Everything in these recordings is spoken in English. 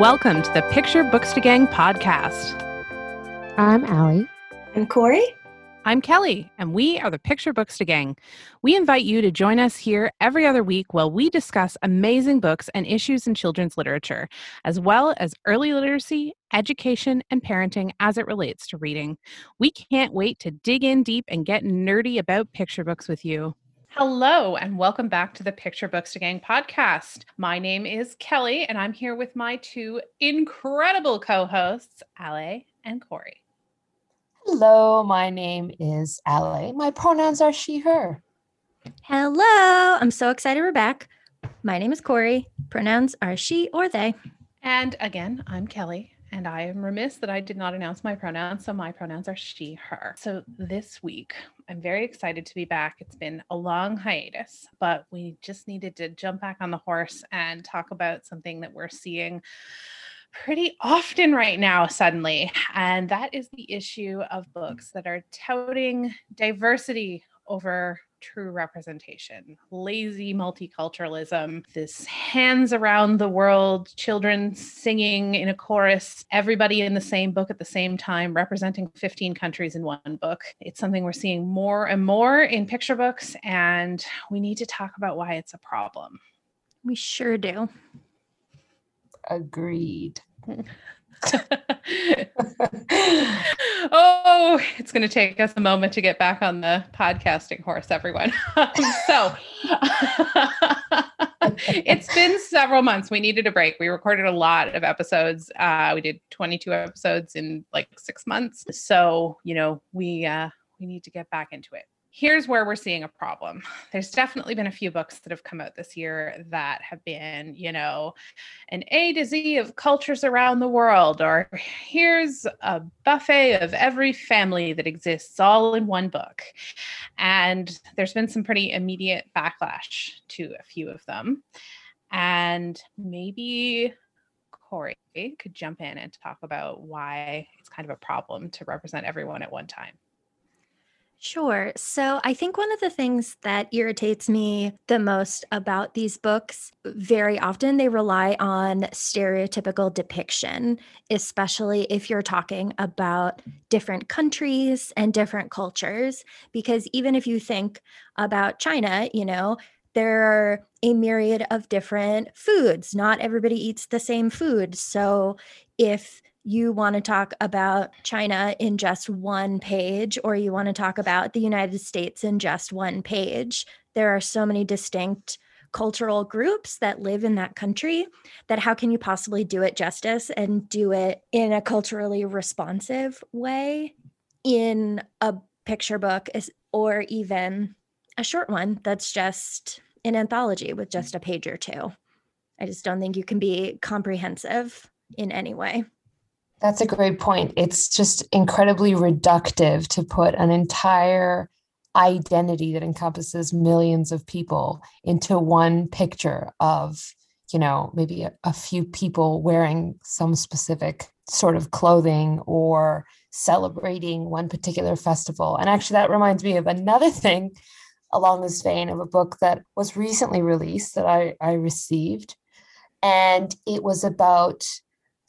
Welcome to the Picture Books to Gang podcast. I'm Allie. I'm Corey. I'm Kelly, and we are the Picture Books to Gang. We invite you to join us here every other week while we discuss amazing books and issues in children's literature, as well as early literacy, education, and parenting as it relates to reading. We can't wait to dig in deep and get nerdy about picture books with you. Hello, and welcome back to the Picture Books to Gang podcast. My name is Kelly, and I'm here with my two incredible co hosts, Ale and Corey. Hello, my name is Ale. My pronouns are she, her. Hello, I'm so excited we're back. My name is Corey. Pronouns are she or they. And again, I'm Kelly, and I am remiss that I did not announce my pronouns. So my pronouns are she, her. So this week, I'm very excited to be back. It's been a long hiatus, but we just needed to jump back on the horse and talk about something that we're seeing pretty often right now, suddenly. And that is the issue of books that are touting diversity over true representation, lazy multiculturalism, this hands around the world, children singing in a chorus, everybody in the same book at the same time, representing 15 countries in one book. It's something we're seeing more and more in picture books, and we need to talk about why it's a problem. We sure do. Agreed. oh, it's going to take us a moment to get back on the podcasting horse, everyone. so it's been several months. We needed a break. We recorded a lot of episodes. Uh, we did 22 episodes in like six months. So, you know, we, uh, we need to get back into it here's where we're seeing a problem. There's definitely been a few books that have come out this year that have been, you know, an A to Z of cultures around the world, or here's a buffet of every family that exists all in one book. And there's been some pretty immediate backlash to a few of them. And maybe Corey could jump in and talk about why it's kind of a problem to represent everyone at one time. Sure. So I think one of the things that irritates me the most about these books, very often they rely on stereotypical depiction, especially if you're talking about different countries and different cultures. Because even if you think about China, you know, there are a myriad of different foods. Not everybody eats the same food. So if you want to talk about China in just one page, or you want to talk about the United States in just one page. There are so many distinct cultural groups that live in that country that how can you possibly do it justice and do it in a culturally responsive way in a picture book or even a short one that's just an anthology with just a page or two. I just don't think you can be comprehensive in any way. That's a great point. It's just incredibly reductive to put an entire identity that encompasses millions of people into one picture of, you know, maybe a, a few people wearing some specific sort of clothing or celebrating one particular festival. And actually, that reminds me of another thing along this vein of a book that was recently released that I, I received. And it was about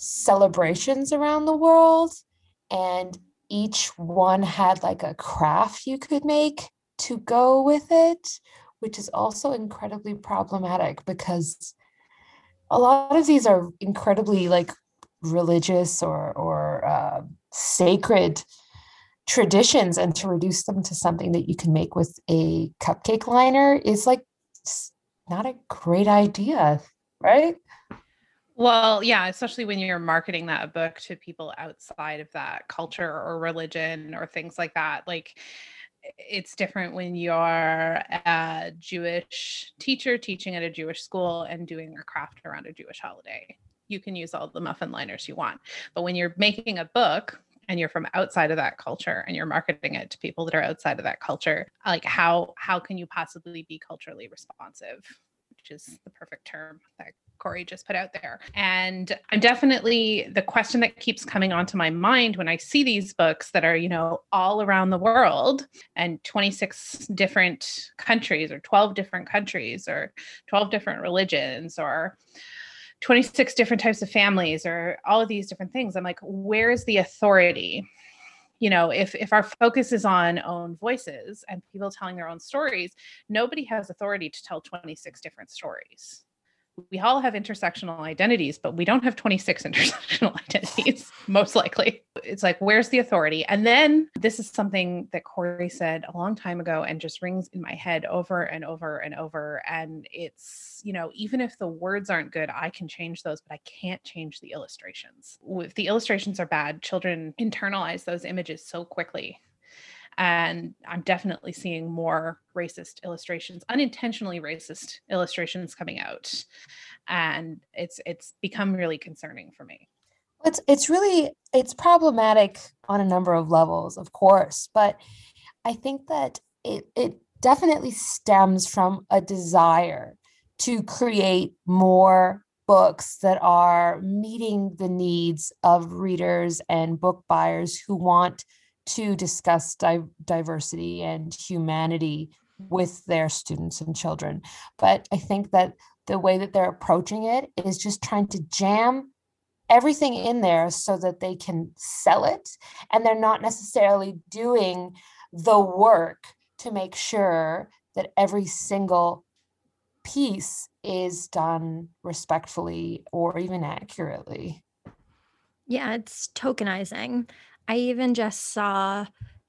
celebrations around the world and each one had like a craft you could make to go with it which is also incredibly problematic because a lot of these are incredibly like religious or or uh, sacred traditions and to reduce them to something that you can make with a cupcake liner is like not a great idea right well, yeah, especially when you're marketing that book to people outside of that culture or religion or things like that. Like, it's different when you're a Jewish teacher teaching at a Jewish school and doing a craft around a Jewish holiday. You can use all the muffin liners you want. But when you're making a book and you're from outside of that culture and you're marketing it to people that are outside of that culture, like how how can you possibly be culturally responsive? Which is the perfect term that Corey just put out there. And I'm definitely the question that keeps coming onto my mind when I see these books that are, you know, all around the world and 26 different countries or 12 different countries or 12 different religions or 26 different types of families or all of these different things i'm like where is the authority you know if if our focus is on own voices and people telling their own stories nobody has authority to tell 26 different stories we all have intersectional identities, but we don't have 26 intersectional identities, most likely. It's like, where's the authority? And then this is something that Corey said a long time ago and just rings in my head over and over and over. And it's, you know, even if the words aren't good, I can change those, but I can't change the illustrations. If the illustrations are bad, children internalize those images so quickly and i'm definitely seeing more racist illustrations unintentionally racist illustrations coming out. And it's it's become really concerning for me. It's it's really it's problematic on a number of levels of course but i think that it it definitely stems from a desire to create more books that are meeting the needs of readers and book buyers who want to discuss di- diversity and humanity with their students and children. But I think that the way that they're approaching it is just trying to jam everything in there so that they can sell it. And they're not necessarily doing the work to make sure that every single piece is done respectfully or even accurately. Yeah, it's tokenizing. I even just saw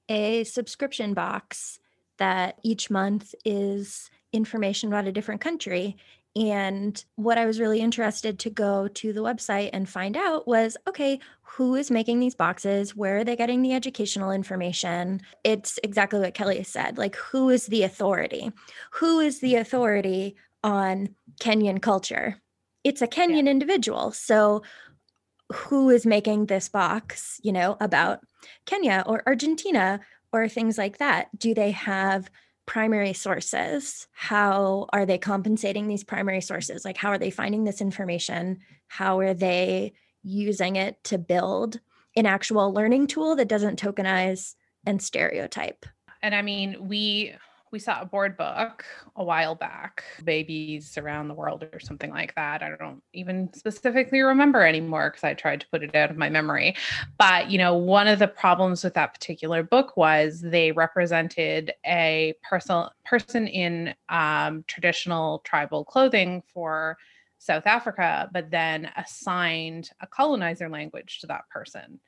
a subscription box that each month is information about a different country. And what I was really interested to go to the website and find out was okay, who is making these boxes? Where are they getting the educational information? It's exactly what Kelly said. Like, who is the authority? Who is the authority on Kenyan culture? It's a Kenyan yeah. individual. So, who is making this box, you know, about Kenya or Argentina or things like that? Do they have primary sources? How are they compensating these primary sources? Like, how are they finding this information? How are they using it to build an actual learning tool that doesn't tokenize and stereotype? And I mean, we we saw a board book a while back, Babies Around the World or something like that. I don't even specifically remember anymore because I tried to put it out of my memory. But, you know, one of the problems with that particular book was they represented a person person in um, traditional tribal clothing for South Africa, but then assigned a colonizer language to that person.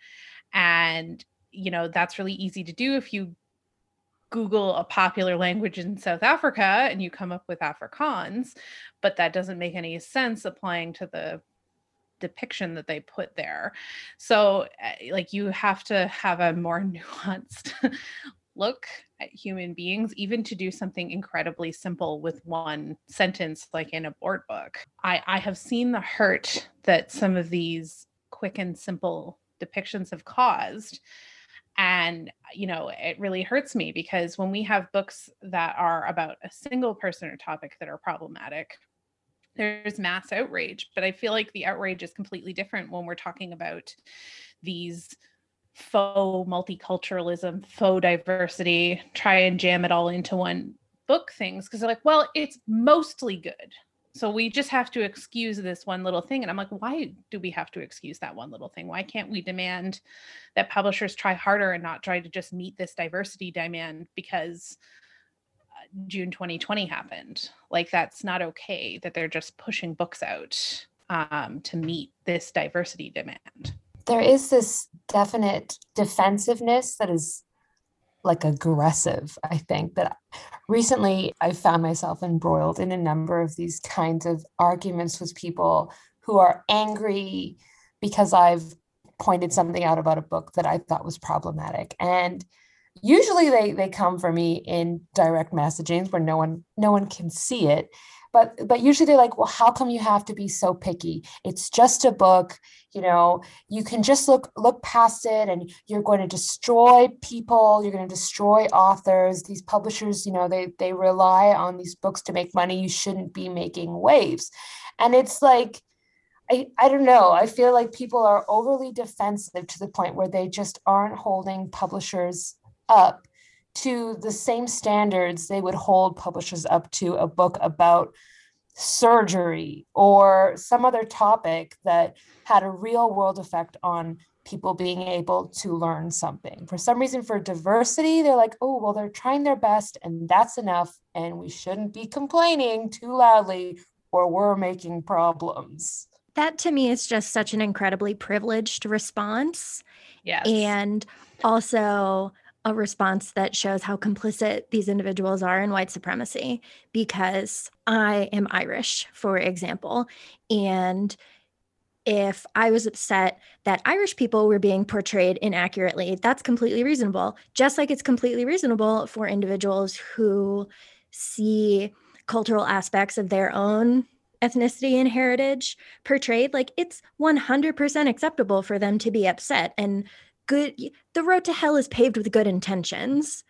And you know that's really easy to do if you Google a popular language in South Africa and you come up with Afrikaans, but that doesn't make any sense applying to the depiction that they put there. So, eh, like, you have to have a more nuanced look at human beings, even to do something incredibly simple with one sentence, like in a board book. I, I have seen the hurt that some of these quick and simple depictions have caused and you know it really hurts me because when we have books that are about a single person or topic that are problematic there's mass outrage but i feel like the outrage is completely different when we're talking about these faux multiculturalism faux diversity try and jam it all into one book things because they're like well it's mostly good so we just have to excuse this one little thing. And I'm like, why do we have to excuse that one little thing? Why can't we demand that publishers try harder and not try to just meet this diversity demand because uh, June 2020 happened? Like, that's not okay that they're just pushing books out um, to meet this diversity demand. There is this definite defensiveness that is like aggressive i think that recently i found myself embroiled in a number of these kinds of arguments with people who are angry because i've pointed something out about a book that i thought was problematic. And usually they they come for me in direct messaging where no one no one can see it but but usually they're like well how come you have to be so picky? It's just a book you know? You can just look look past it and you're going to destroy people you're going to destroy authors. These publishers you know they they rely on these books to make money. You shouldn't be making waves. And it's like I, I don't know. I feel like people are overly defensive to the point where they just aren't holding publishers up to the same standards they would hold publishers up to a book about surgery or some other topic that had a real world effect on people being able to learn something. For some reason, for diversity, they're like, oh, well, they're trying their best and that's enough. And we shouldn't be complaining too loudly or we're making problems. That to me is just such an incredibly privileged response. Yes. And also a response that shows how complicit these individuals are in white supremacy because I am Irish, for example. And if I was upset that Irish people were being portrayed inaccurately, that's completely reasonable. Just like it's completely reasonable for individuals who see cultural aspects of their own ethnicity and heritage portrayed, like it's 100% acceptable for them to be upset. And good, the road to hell is paved with good intentions.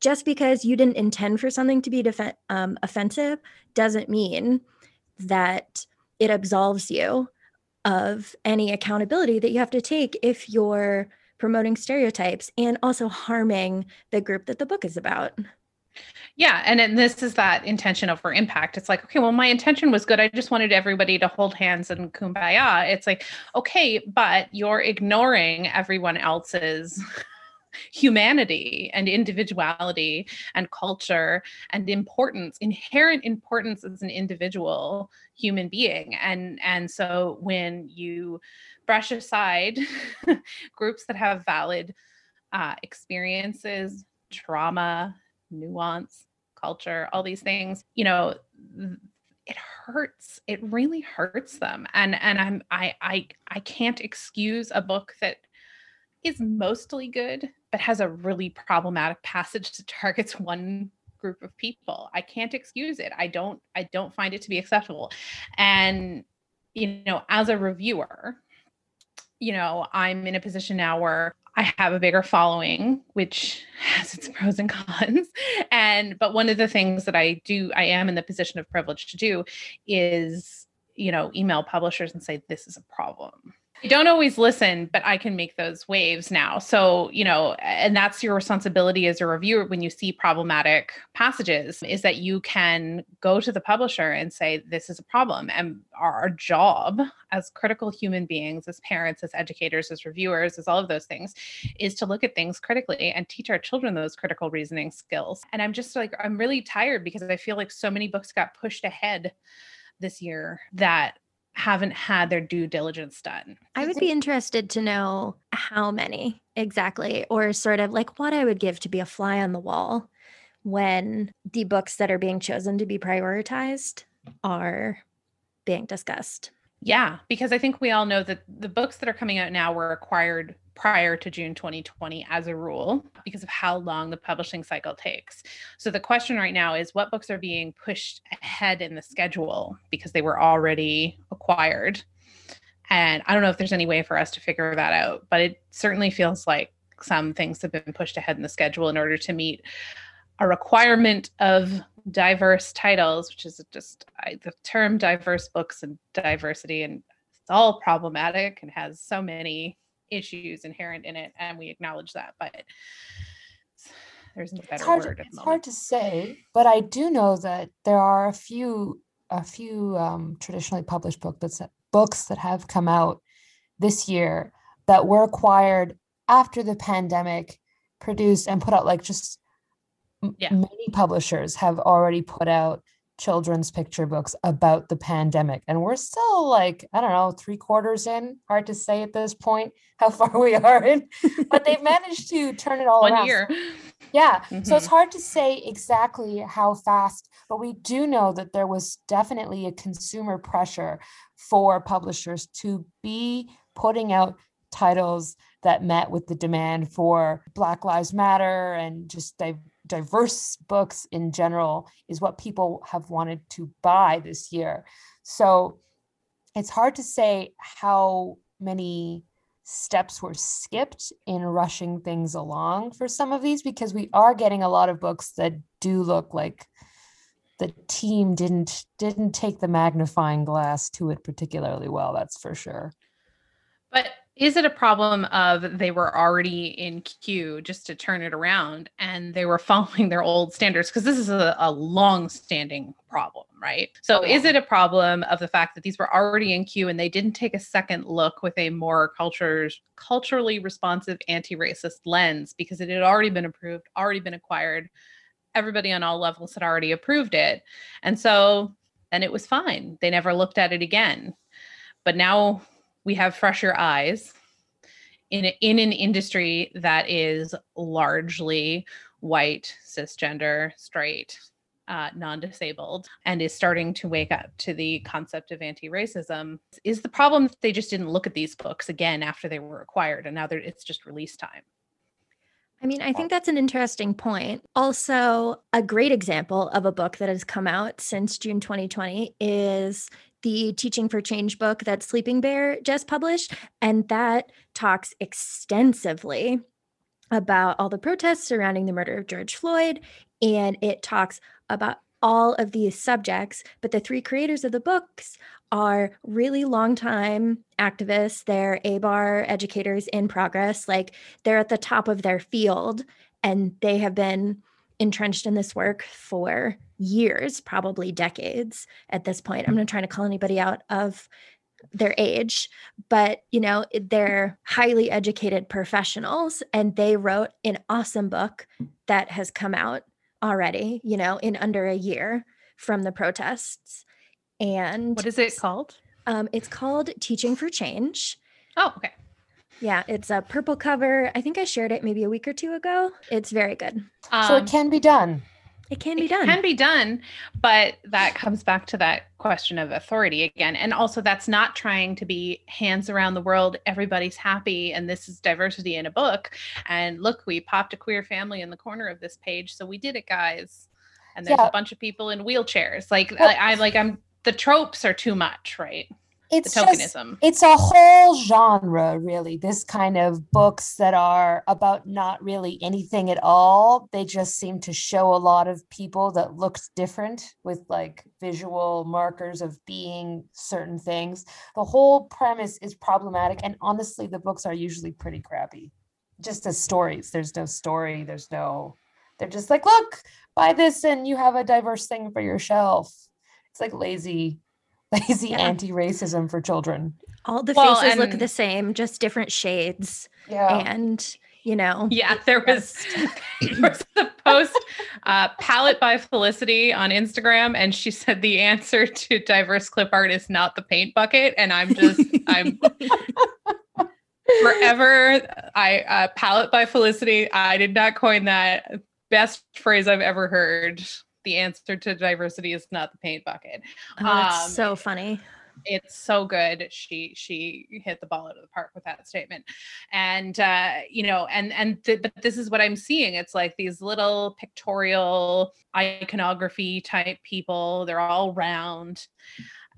Just because you didn't intend for something to be def- um, offensive doesn't mean that it absolves you of any accountability that you have to take if you're promoting stereotypes and also harming the group that the book is about. Yeah, and then this is that intention over impact. It's like, okay, well, my intention was good. I just wanted everybody to hold hands and kumbaya. It's like, okay, but you're ignoring everyone else's humanity and individuality and culture and importance inherent importance as an individual human being and and so when you brush aside groups that have valid uh, experiences trauma nuance culture all these things you know it hurts it really hurts them and and i'm i i i can't excuse a book that is mostly good, but has a really problematic passage that targets one group of people. I can't excuse it. I don't I don't find it to be acceptable. And you know, as a reviewer, you know, I'm in a position now where I have a bigger following, which has its pros and cons. And but one of the things that I do, I am in the position of privilege to do is, you know, email publishers and say, this is a problem Don't always listen, but I can make those waves now. So, you know, and that's your responsibility as a reviewer when you see problematic passages is that you can go to the publisher and say, this is a problem. And our job as critical human beings, as parents, as educators, as reviewers, as all of those things, is to look at things critically and teach our children those critical reasoning skills. And I'm just like, I'm really tired because I feel like so many books got pushed ahead this year that haven't had their due diligence done. I would be interested to know how many exactly, or sort of like what I would give to be a fly on the wall when the books that are being chosen to be prioritized are being discussed. Yeah, because I think we all know that the books that are coming out now were acquired prior to June 2020 as a rule because of how long the publishing cycle takes. So the question right now is what books are being pushed ahead in the schedule because they were already acquired. And I don't know if there's any way for us to figure that out, but it certainly feels like some things have been pushed ahead in the schedule in order to meet a requirement of diverse titles, which is just I, the term diverse books and diversity, and it's all problematic and has so many issues inherent in it, and we acknowledge that. But there's no better it's hard, word. it's hard to say, but I do know that there are a few a few um, traditionally published book that's, books that have come out this year that were acquired after the pandemic, produced and put out like just yeah. many publishers have already put out children's picture books about the pandemic. And we're still like, I don't know, three quarters in. Hard to say at this point how far we are in, but they've managed to turn it all One around. year. Yeah. Mm-hmm. So it's mm-hmm. hard to say exactly how fast, but we do know that there was definitely a consumer pressure for publishers to be putting out titles that met with the demand for Black Lives Matter and just diverse books in general is what people have wanted to buy this year. So it's hard to say how many steps were skipped in rushing things along for some of these because we are getting a lot of books that do look like the team didn't didn't take the magnifying glass to it particularly well that's for sure but is it a problem of they were already in queue just to turn it around and they were following their old standards because this is a, a long standing problem right? So is it a problem of the fact that these were already in queue and they didn't take a second look with a more cultures culturally responsive anti-racist lens because it had already been approved, already been acquired. Everybody on all levels had already approved it. And so then it was fine. They never looked at it again. But now we have fresher eyes in a, in an industry that is largely white, cisgender, straight, uh, non-disabled, and is starting to wake up to the concept of anti-racism. Is the problem that they just didn't look at these books again after they were acquired, and now it's just release time. I mean, I think that's an interesting point. Also, a great example of a book that has come out since June 2020 is the Teaching for Change book that Sleeping Bear just published. And that talks extensively about all the protests surrounding the murder of George Floyd. And it talks about all of these subjects. But the three creators of the books are really long time activists. They're ABAR educators in progress. Like they're at the top of their field and they have been entrenched in this work for years, probably decades at this point. I'm not trying to call anybody out of their age, but you know, they're highly educated professionals and they wrote an awesome book that has come out already, you know, in under a year from the protests. And What is it called? um, it's called Teaching for Change. Oh, okay. Yeah, it's a purple cover. I think I shared it maybe a week or two ago. It's very good. so Um, it can be done. It can be done. it done. can be done but that comes back to that question of authority again and also that's not trying to be hands around the world everybody's happy and this is diversity in a book and look we popped a queer family in the corner of this page so we did it guys and there's Yeah. a bunch of people in wheelchairs like Well- I, I like i'm the tropes are too much right It's Just, it's a whole genre really this kind of books that are about not really anything at all. They just seem to show a lot of people that looked different with like visual markers of being certain things. The whole premise is problematic and honestly the books are usually pretty crappy. Just as stories. There's no story. There's no they're just like look buy this and you have a diverse thing for your shelf. It's like lazy lazy Yeah. anti-racism for children. All the Well, faces look the same, just different shades. yeah. And, you know, yeah there was there was a post uh palette by felicity on instagram and she said the answer to diverse clip art is not the paint bucket. And i'm just i'm forever i uh palette by felicity i did not coin that. Best phrase i've ever heard the answer to diversity is not the paint bucket. Oh, that's Um, so funny. it's so good. She she hit the ball out of the park with that statement. And uh you know and and th- but this is what i'm seeing. It's like these little pictorial iconography type people. They're all round.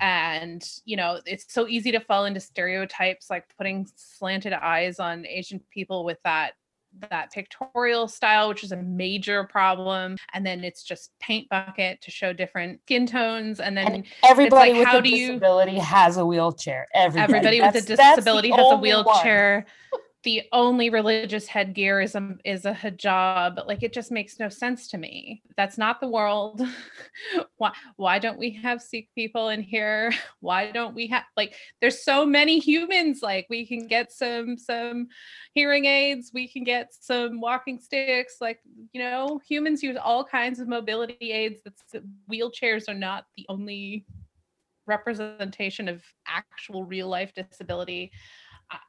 And you know it's so easy to fall into stereotypes like putting slanted eyes on asian people with that that pictorial style which is a major problem. And then it's just paint bucket to show different skin tones. And then and everybody like, with how a do you- disability has a wheelchair everybody, everybody with a That's- that's the disability has a wheelchair the only religious headgear is a is a hijab like it just makes no sense to me. That's not the world. Why why don't we have sikh people in here? Why don't we have like there's so many humans like we can get some some hearing aids we can get some walking sticks like you know humans use all kinds of mobility aids. That's wheelchairs are not the only representation of actual real life disability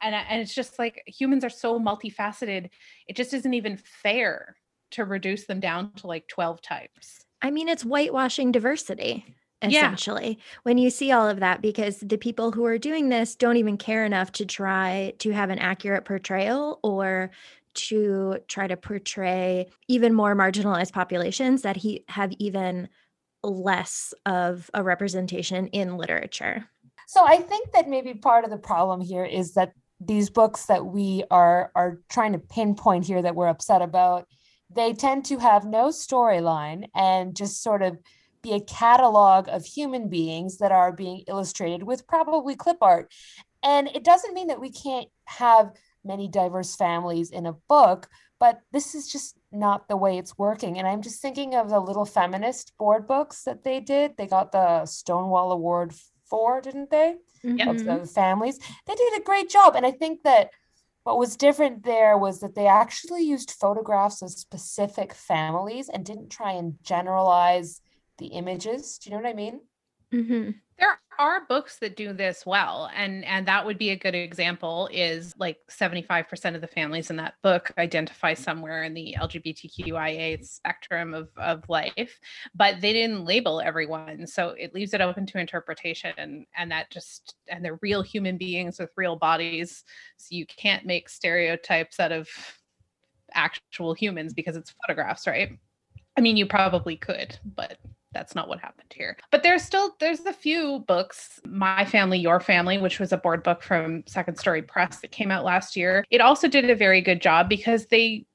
and, and it's just like humans are so multifaceted it just isn't even fair to reduce them down to like 12 types I mean, it's whitewashing diversity. Yeah. Essentially, when you see all of that, because the people who are doing this don't even care enough to try to have an accurate portrayal or to try to portray even more marginalized populations that he have even less of a representation in literature. So I think that maybe part of the problem here is that these books that we are are trying to pinpoint here that we're upset about, they tend to have no storyline and just sort of be a catalog of human beings that are being illustrated with probably clip art. And it doesn't mean that we can't have many diverse families in a book, but this is just not the way it's working. And I'm just thinking of the little feminist board books that they did. They got the Stonewall Award for, didn't they? Yep. Of the families. They did a great job. And I think that what was different there was that they actually used photographs of specific families and didn't try and generalize the images. Do you know what I mean? Mm-hmm. Are books that do this well, and and that would be a good example. Is like seventy five percent of the families in that book identify somewhere in the LGBTQIA spectrum of of life, but they didn't label everyone, so it leaves it open to interpretation, and that just and they're real human beings with real bodies, so you can't make stereotypes out of actual humans because it's photographs, right? I mean, you probably could, but that's not what happened here. But there's still there's a few books, My Family, Your Family, which was a board book from Second Story Press that came out last year. It also did a very good job because they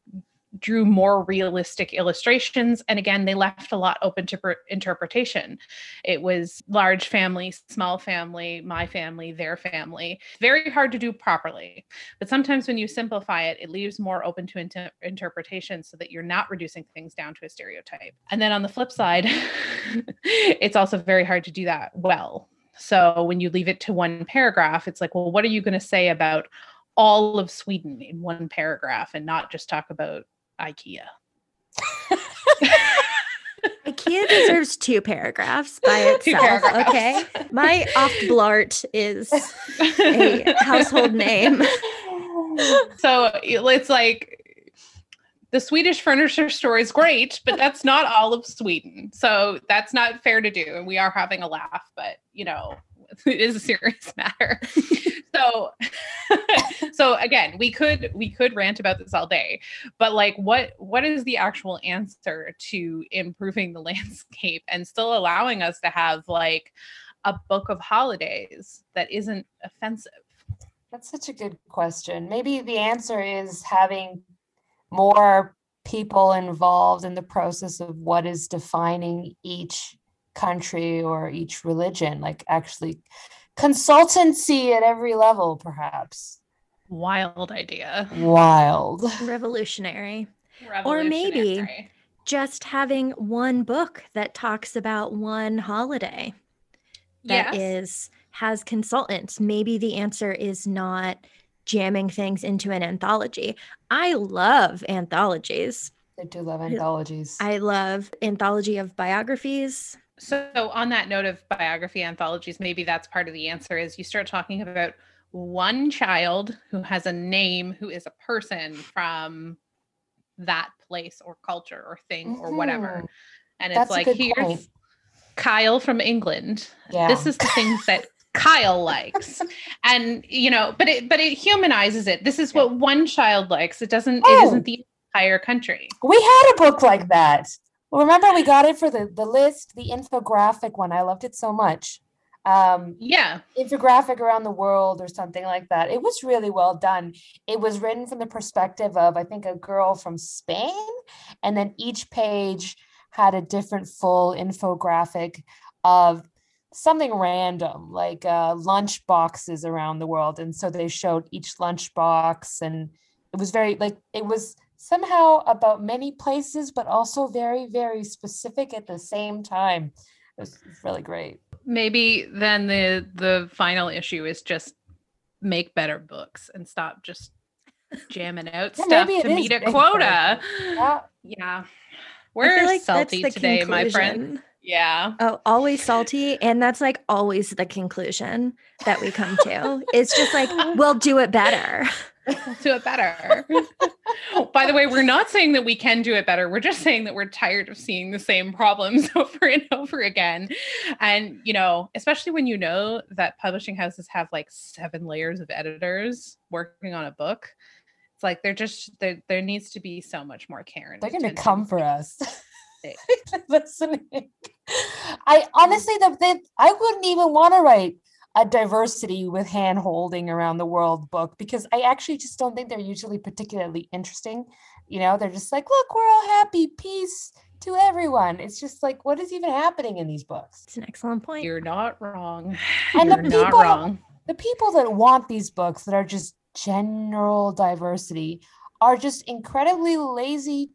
drew more realistic illustrations and again they left a lot open to per- interpretation. It was large family small family my family their family. Very hard to do properly but sometimes when you simplify it it leaves more open to inter- interpretation so that you're not reducing things down to a stereotype. And then on the flip side it's also very hard to do that well. So when you leave it to one paragraph it's like well what are you going to say about all of Sweden in one paragraph and not just talk about IKEA. IKEA deserves two paragraphs by itself. Paragraphs. Okay. My Oftblart is a household name. So it's like the Swedish furniture store is great, but that's not all of Sweden. So that's not fair to do. And we are having a laugh, but you know, it is a serious matter. so so again, we could we could rant about this all day, but like what what is the actual answer to improving the landscape and still allowing us to have like a book of holidays that isn't offensive? That's such a good question. Maybe the answer is having more people involved in the process of what is defining each country or each religion, like actually consultancy at every level, perhaps. Wild idea. Wild. Revolutionary. Or maybe- Just having one book that talks about one holiday that is Yes. has consultants. Maybe the answer is not jamming things into an anthology. I love anthologies. I do love anthologies. I love anthology of biographies. So on that note of biography anthologies, maybe that's part of the answer is you start talking about one child who has a name who is a person from that place or culture or thing or mm-hmm. whatever. And That's it's like here's point. Kyle from England. Yeah. This is the things that Kyle likes. And you know, but it but it humanizes it. This is what one child likes. It doesn't it Oh. isn't the entire country. we had a book like that. Remember, we got it for the the list, the infographic one. I loved it so much. Um, Yeah. infographic around the world or something like that. It was really well done. It was written from the perspective of, I think, a girl from Spain. And then each page had a different full infographic of something random, like uh, lunch boxes around the world. And so they showed each lunch box, and it was very, like, it was somehow about many places, but also very, very specific at the same time. It was really great. maybe then the the final issue is just make better books and stop just jamming out Yeah, stuff to meet a quota. Yeah. Yeah. We're like salty the today, my friend. Yeah. Oh, always salty. And that's like always the conclusion that we come to. It's just like, we'll do it better. We'll do it better. By the way, we're not saying that we can do it better. We're just saying that we're tired of seeing the same problems over and over again. And, you know, especially when you know that publishing houses have like seven layers of editors working on a book. It's like they're just there there needs to be so much more care. They're gonna come for us. Listening. I honestly the, the I wouldn't even want to write a diversity with hand holding around the world book because I actually just don't think they're usually particularly interesting. You know, they're just like, look, we're all happy, peace to everyone. It's just like, what is even happening in these books? It's an excellent point. You're not wrong. And the You're not people- wrong. The people that want these books that are just general diversity are just incredibly lazy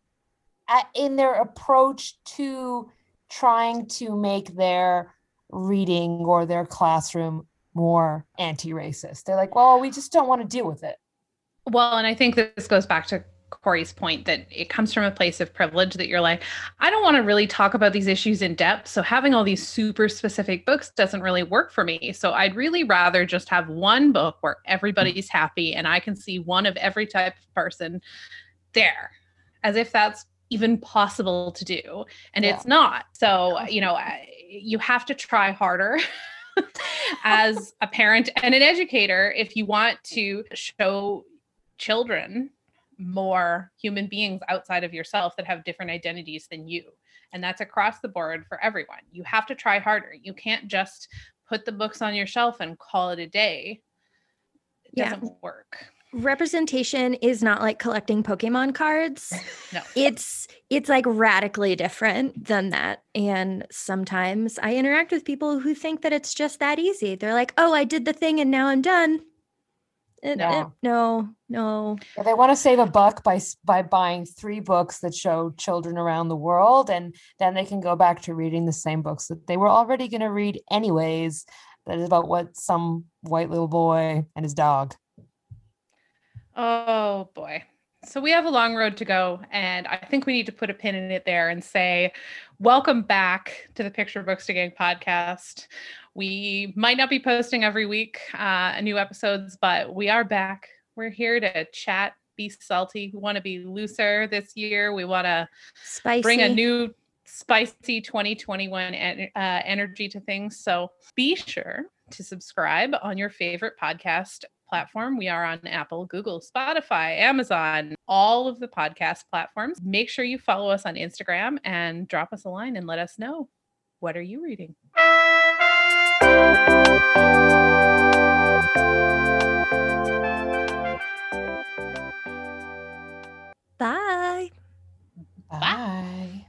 at, in their approach to trying to make their reading or their classroom more anti-racist. They're like, well, we just don't want to deal with it. Well, and I think this goes back to Corey's point that it comes from a place of privilege that you're like, I don't want to really talk about these issues in depth. So having all these super specific books doesn't really work for me. So I'd really rather just have one book where everybody's happy and I can see one of every type of person there, as if that's even possible to do. And yeah. it's not. So, you know, you have to try harder. as a parent and an educator if you want to show children more human beings outside of yourself that have different identities than you. And that's across the board for everyone. You have to try harder. You can't just put the books on your shelf and call it a day. It yeah. doesn't work. Representation is not like collecting Pokemon cards. no. It's it's like radically different than that. And sometimes I interact with people who think that it's just that easy. They're like, "Oh, I did the thing and now I'm done." It, no. It, no, no. Yeah, they want to save a buck by by buying three books that show children around the world, and then they can go back to reading the same books that they were already going to read anyways. That is about what some white little boy and his dog. Oh boy. So we have a long road to go, and I think we need to put a pin in it there and say, welcome back to the Picture Books to Gang podcast. We might not be posting every week uh, new episodes, but we are back. We're here to chat, be salty. We want to be looser this year. We want to bring a new spicy 2021 en- uh, energy to things. So be sure to subscribe on your favorite podcast platform. We are on Apple, Google, Spotify, Amazon, all of the podcast platforms. Make sure you follow us on Instagram and drop us a line and let us know what are you reading. Bye. Bye. Bye.